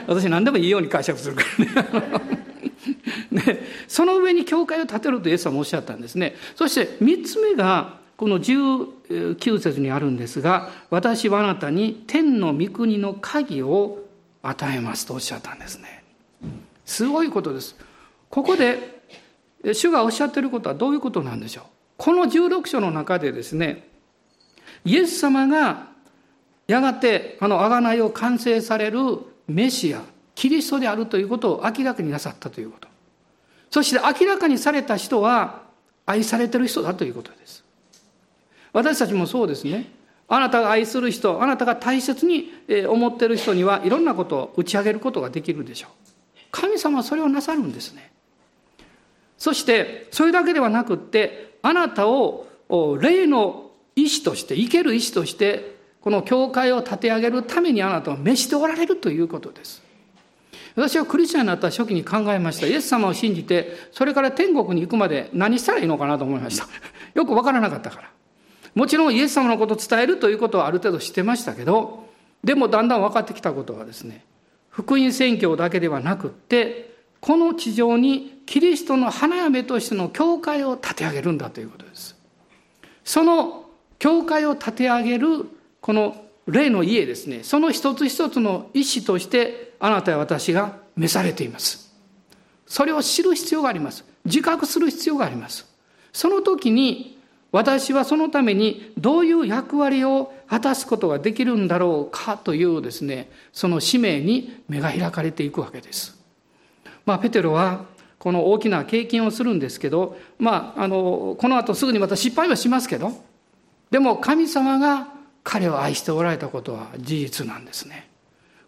私何でもいいように解釈するからね。[LAUGHS] ねその上に教会を建てるとイエス様おっしゃったんですね。そして3つ目がこの19節にあるんですが私はあなたに天の御国の鍵を与えますとおっしゃったんですね。すごいことです。ここで主がおっしゃっていることはどういうことなんでしょう？この16章の中でですねイエス様がやがてあの贖いを完成されるメシアキリストであるということを明らかになさったということ。そして明らかにされた人は愛されてる人だということです。私たちもそうですね。あなたが愛する人あなたが大切に思ってる人にはいろんなことを打ち上げることができるでしょう。神様はそれをなさるんですね。そしてそれだけではなくってあなたを霊の意志として生ける意志としてこの教会を立て上げるためにあなたを召しておられるということです。私はクリスチャンになった初期に考えました。イエス様を信じて、それから天国に行くまで何したらいいのかなと思いました。[LAUGHS] よくわからなかったから。もちろんイエス様のことを伝えるということはある程度知ってましたけど、でもだんだん分かってきたことはですね、福音宣教だけではなくって、この地上にキリストの花嫁としての教会を立て上げるんだということです。その教会を立て上げるこの霊の家ですね、その一つ一つの意思としてあなたや私が召されています。それを知る必要があります。自覚する必要があります。その時に私はそのためにどういう役割を果たすことができるんだろうかというですね、その使命に目が開かれていくわけです。まあ、ペテロはこの大きな経験をするんですけど、まあ、あの、この後すぐにまた失敗はしますけど、でも神様が彼を愛しておられたことは事実なんですね。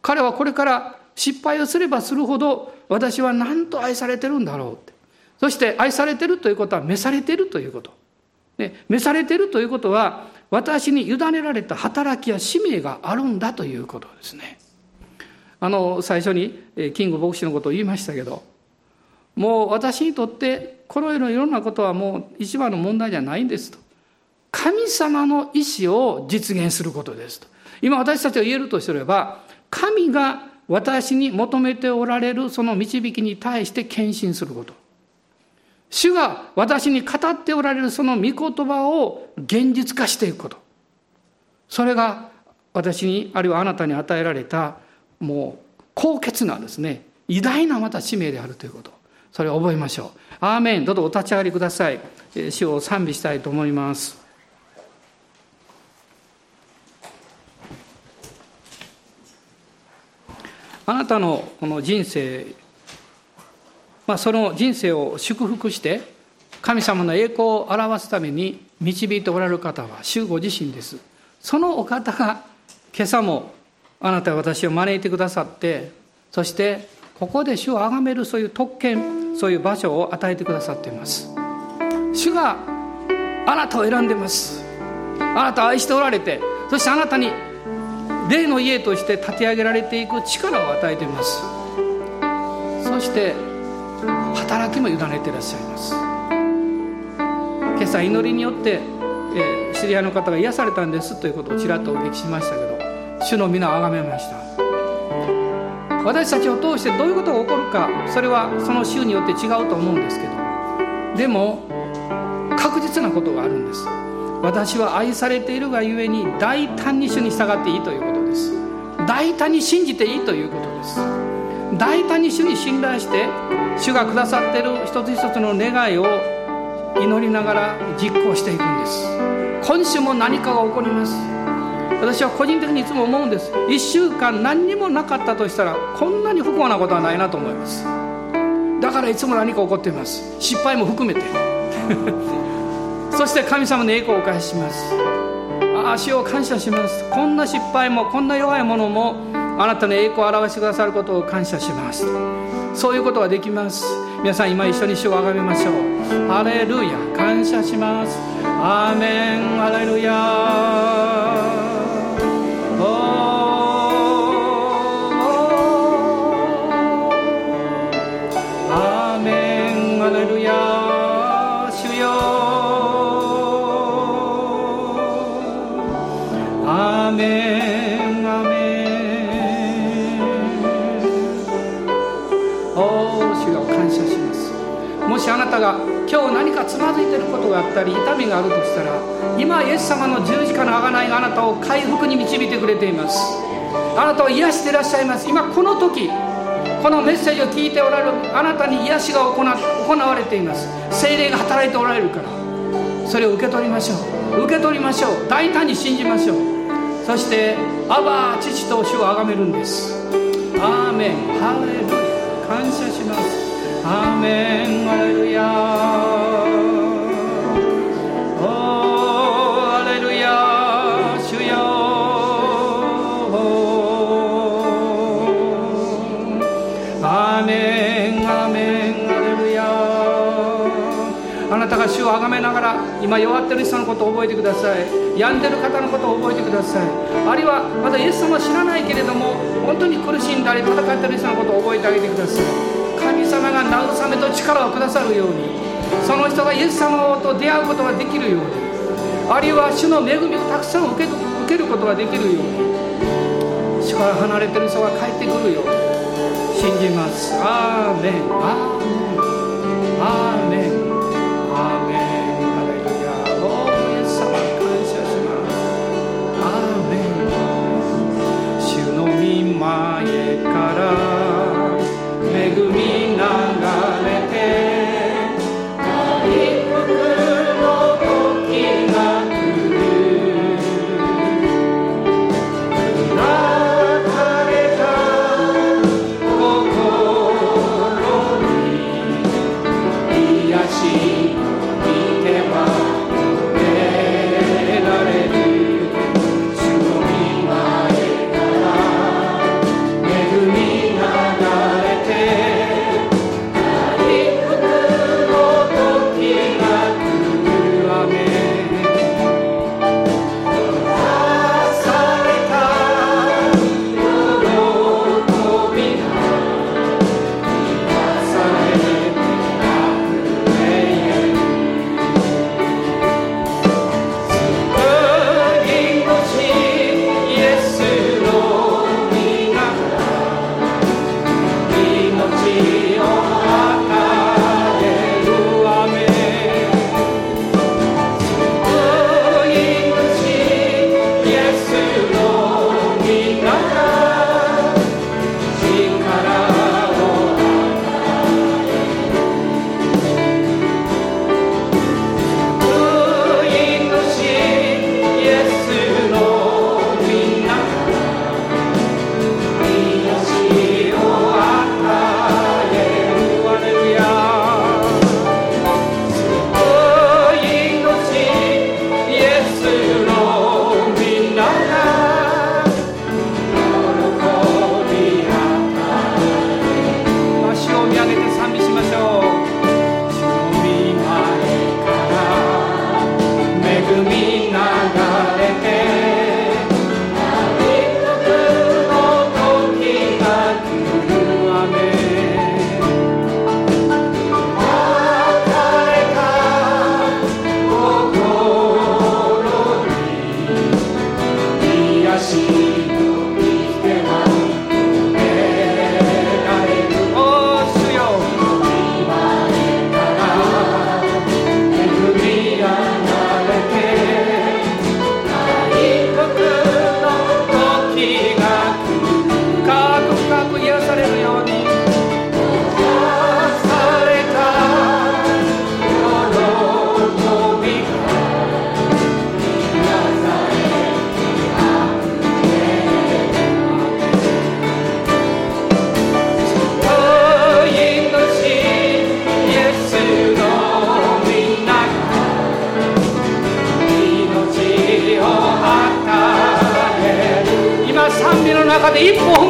彼はこれから失敗をすればするほど私は何と愛されてるんだろうって。そして愛されてるということは召されてるということ。ね、召されてるということは私に委ねられた働きや使命があるんだということですね。あの最初にキング牧師のことを言いましたけどもう私にとってこの世のいろんなことはもう一番の問題じゃないんですと。神様の意志を実現することですと。今私たちが言えるとすれば神が私に求めておられるその導きに対して献身すること。主が私に語っておられるその御言葉を現実化していくこと。それが私に、あるいはあなたに与えられた、もう、高潔なですね、偉大なまた使命であるということ。それを覚えましょう。アーメン。どうぞお立ち上がりください。主を賛美したいと思います。あなたのこの人生まあ、その人生を祝福して神様の栄光を表すために導いておられる方は主ご自身ですそのお方が今朝もあなたは私を招いてくださってそしてここで主を崇めるそういう特権そういう場所を与えてくださっています。主があなたを選んでます。あなたを愛しておられてそしてあなたに霊の家として立て上げられていく力を与えています。そして働きも委ねていらっしゃいます。今朝祈りによって、えー、知り合いの方が癒されたんですということをちらっとお聞きしましたけど主の皆を崇めました。私たちを通してどういうことが起こるかそれはその週によって違うと思うんですけどでも確実なことがあるんです。私は愛されているがゆえに大胆に主に従っていいということです。大胆に信じていいということです。大胆に主に信頼して主がくださっている一つ一つの願いを祈りながら実行していくんです。今週も何かが起こります。私は個人的にいつも思うんです。1週間何にもなかったとしたらこんなに不幸なことはないなと思います。だからいつも何か起こっています。失敗も含めて。[LAUGHS] そして神様の栄光をお返しします。足を感謝します。こんな失敗もこんな弱いものもあなたの栄光を表してくださることを感謝します。そういうことができます。皆さん今一緒に主をあがめましょう。ハレルヤ感謝します。アーメン。ハレルヤ。方が今日何かつまずいてることがあったり痛みがあるとしたら今イエス様の十字架の贖いがあなたを回復に導いてくれています。あなたを癒していらっしゃいます。今この時このメッセージを聞いておられるあなたに癒しが行行われています。精霊が働いておられるから。それを受け取りましょう。受け取りましょう。大胆に信じましょう。そしてアバ父と主をあがめるんです。アーメン。ハレルヤ。感謝します。アーメン。ハレルヤ。たがめながら今弱ってる人のことを覚えてください。病んでる方のことを覚えてください。あるいはまだイエス様を知らないけれども本当に苦しんだり戦ってる人のことを覚えてあげてください。神様が慰めと力をくださるようにその人がイエス様と出会うことができるようにあるいは主の恵みをたくさん受け受けることができるように主から離れてる人が帰ってくるように信じます。アーメンアーメン。アーメン。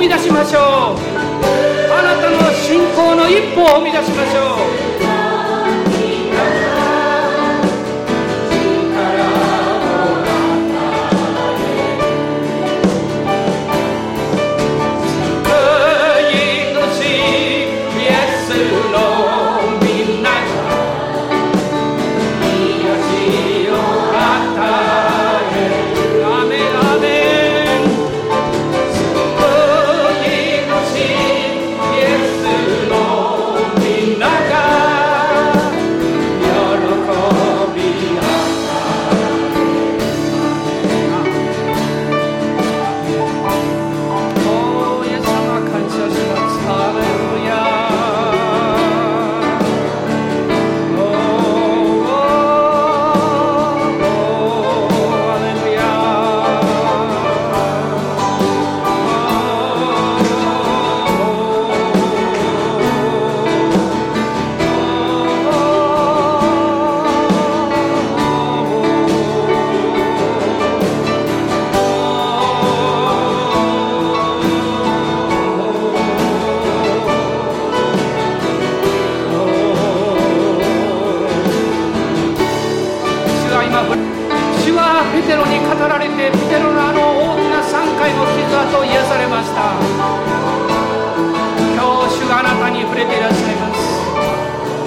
み出しましょう。あなたの信仰の一歩を踏み出しましょう。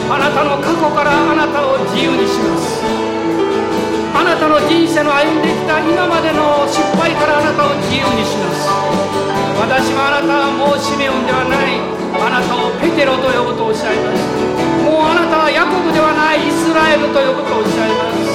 あなたの過去からあなたを自由にします。あなたの人生の歩んできた今までの失敗からあなたを自由にします。私はあなたはもうシメオンではない。あなたをペテロと呼ぶとおっしゃいます。もうあなたはヤコブではない。イスラエルと呼ぶとおっしゃいます。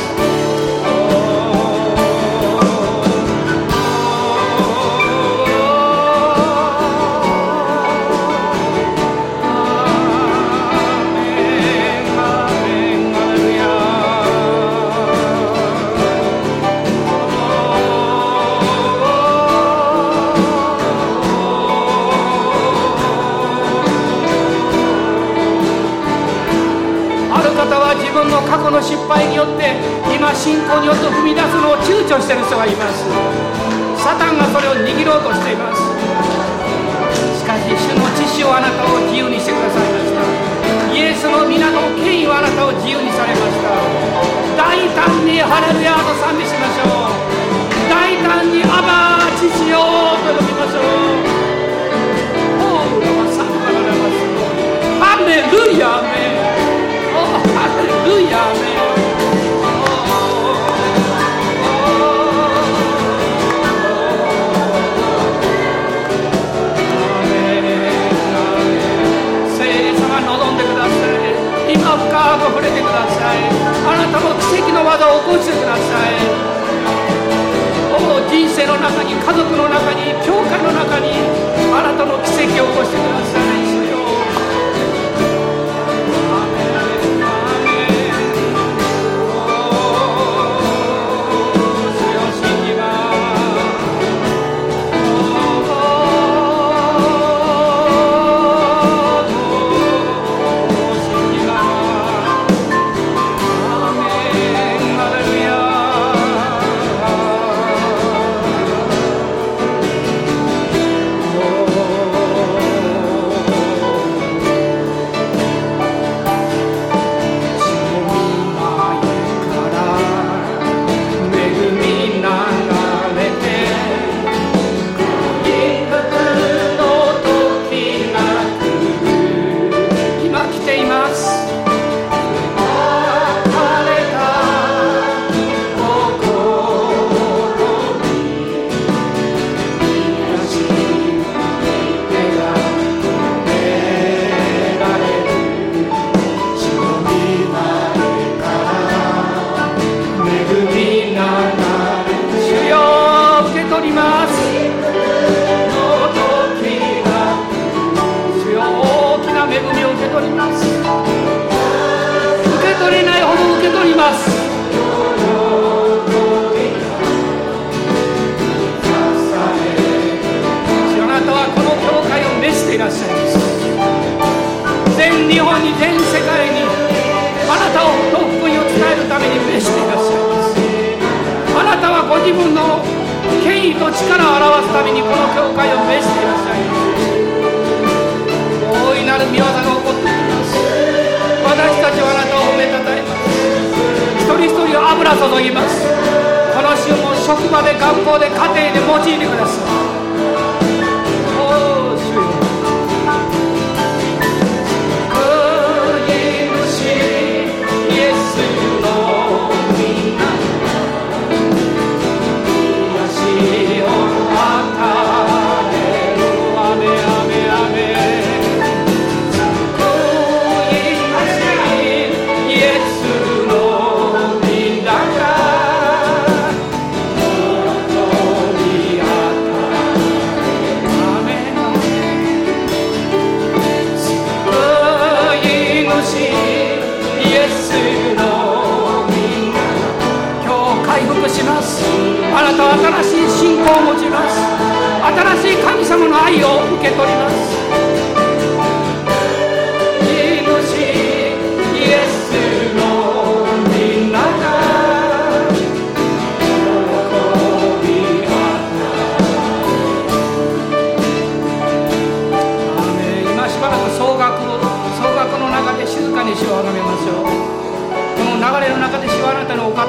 の失敗によって今信仰によって踏み出すのを躊躇している人がいます。サタンがそれを握ろうとしています。しかし主の知識をあなたを自由にしてくださいました。イエスの皆の権威はあなたを自由にされました。大胆にハレルヤと賛美しましょう。大胆にアバー父よと呼びましょう。おう賛美られます。ハレルヤメル人生の中に家族の中に教会の中にあなたの奇跡を起こしてください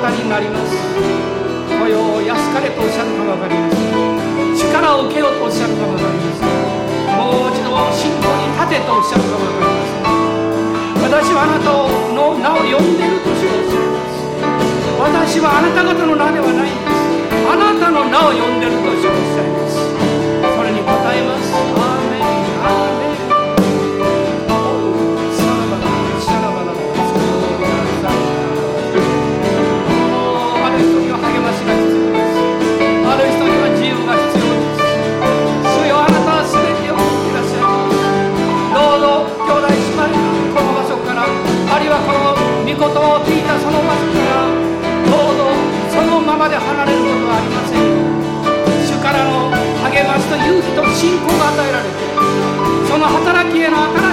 方になります。来よう安かれとおっしゃるかも分かりません。力を受けようとおっしゃるかも分かりません。もう一度信仰に立てとおっしゃるかも分かりません。私はあなたの名を呼んでいるとします。私はあなた方の名ではないんです。あなたの名を呼んでいるとしおっしゃいます。それに答えます。ことを聞いたそのわずかがどうぞそのままで離れることはありません主からの励ましと勇気と信仰が与えられてその働きへの新しい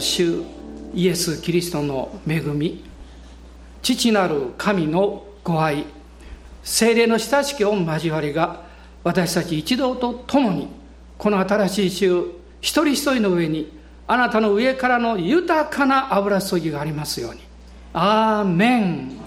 主イエス・キリストの恵み父なる神のご愛精霊の親しき御交わりが私たち一同と共にこの新しい週一人一人の上にあなたの上からの豊かな油注ぎがありますように。アーメン。